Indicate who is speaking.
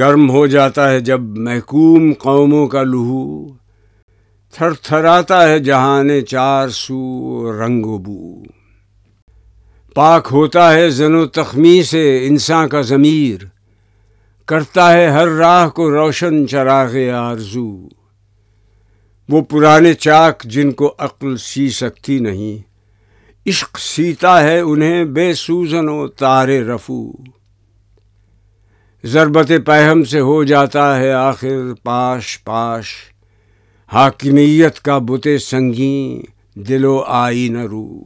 Speaker 1: گرم ہو جاتا ہے جب محکوم قوموں کا لہو تھر تھراتا ہے جہان چار سو رنگ و بو۔ پاک ہوتا ہے زن و تخمی سے انسان کا ضمیر، کرتا ہے ہر راہ کو روشن چراغ آرزو۔ وہ پرانے چاک جن کو عقل سی سکتی نہیں، عشق سیتا ہے انہیں بے سوزن و تار رفو۔ ضربت پہم سے ہو جاتا ہے آخر، پاش پاش۔ حاکمیت کا بت سنگین دل و آئی نرو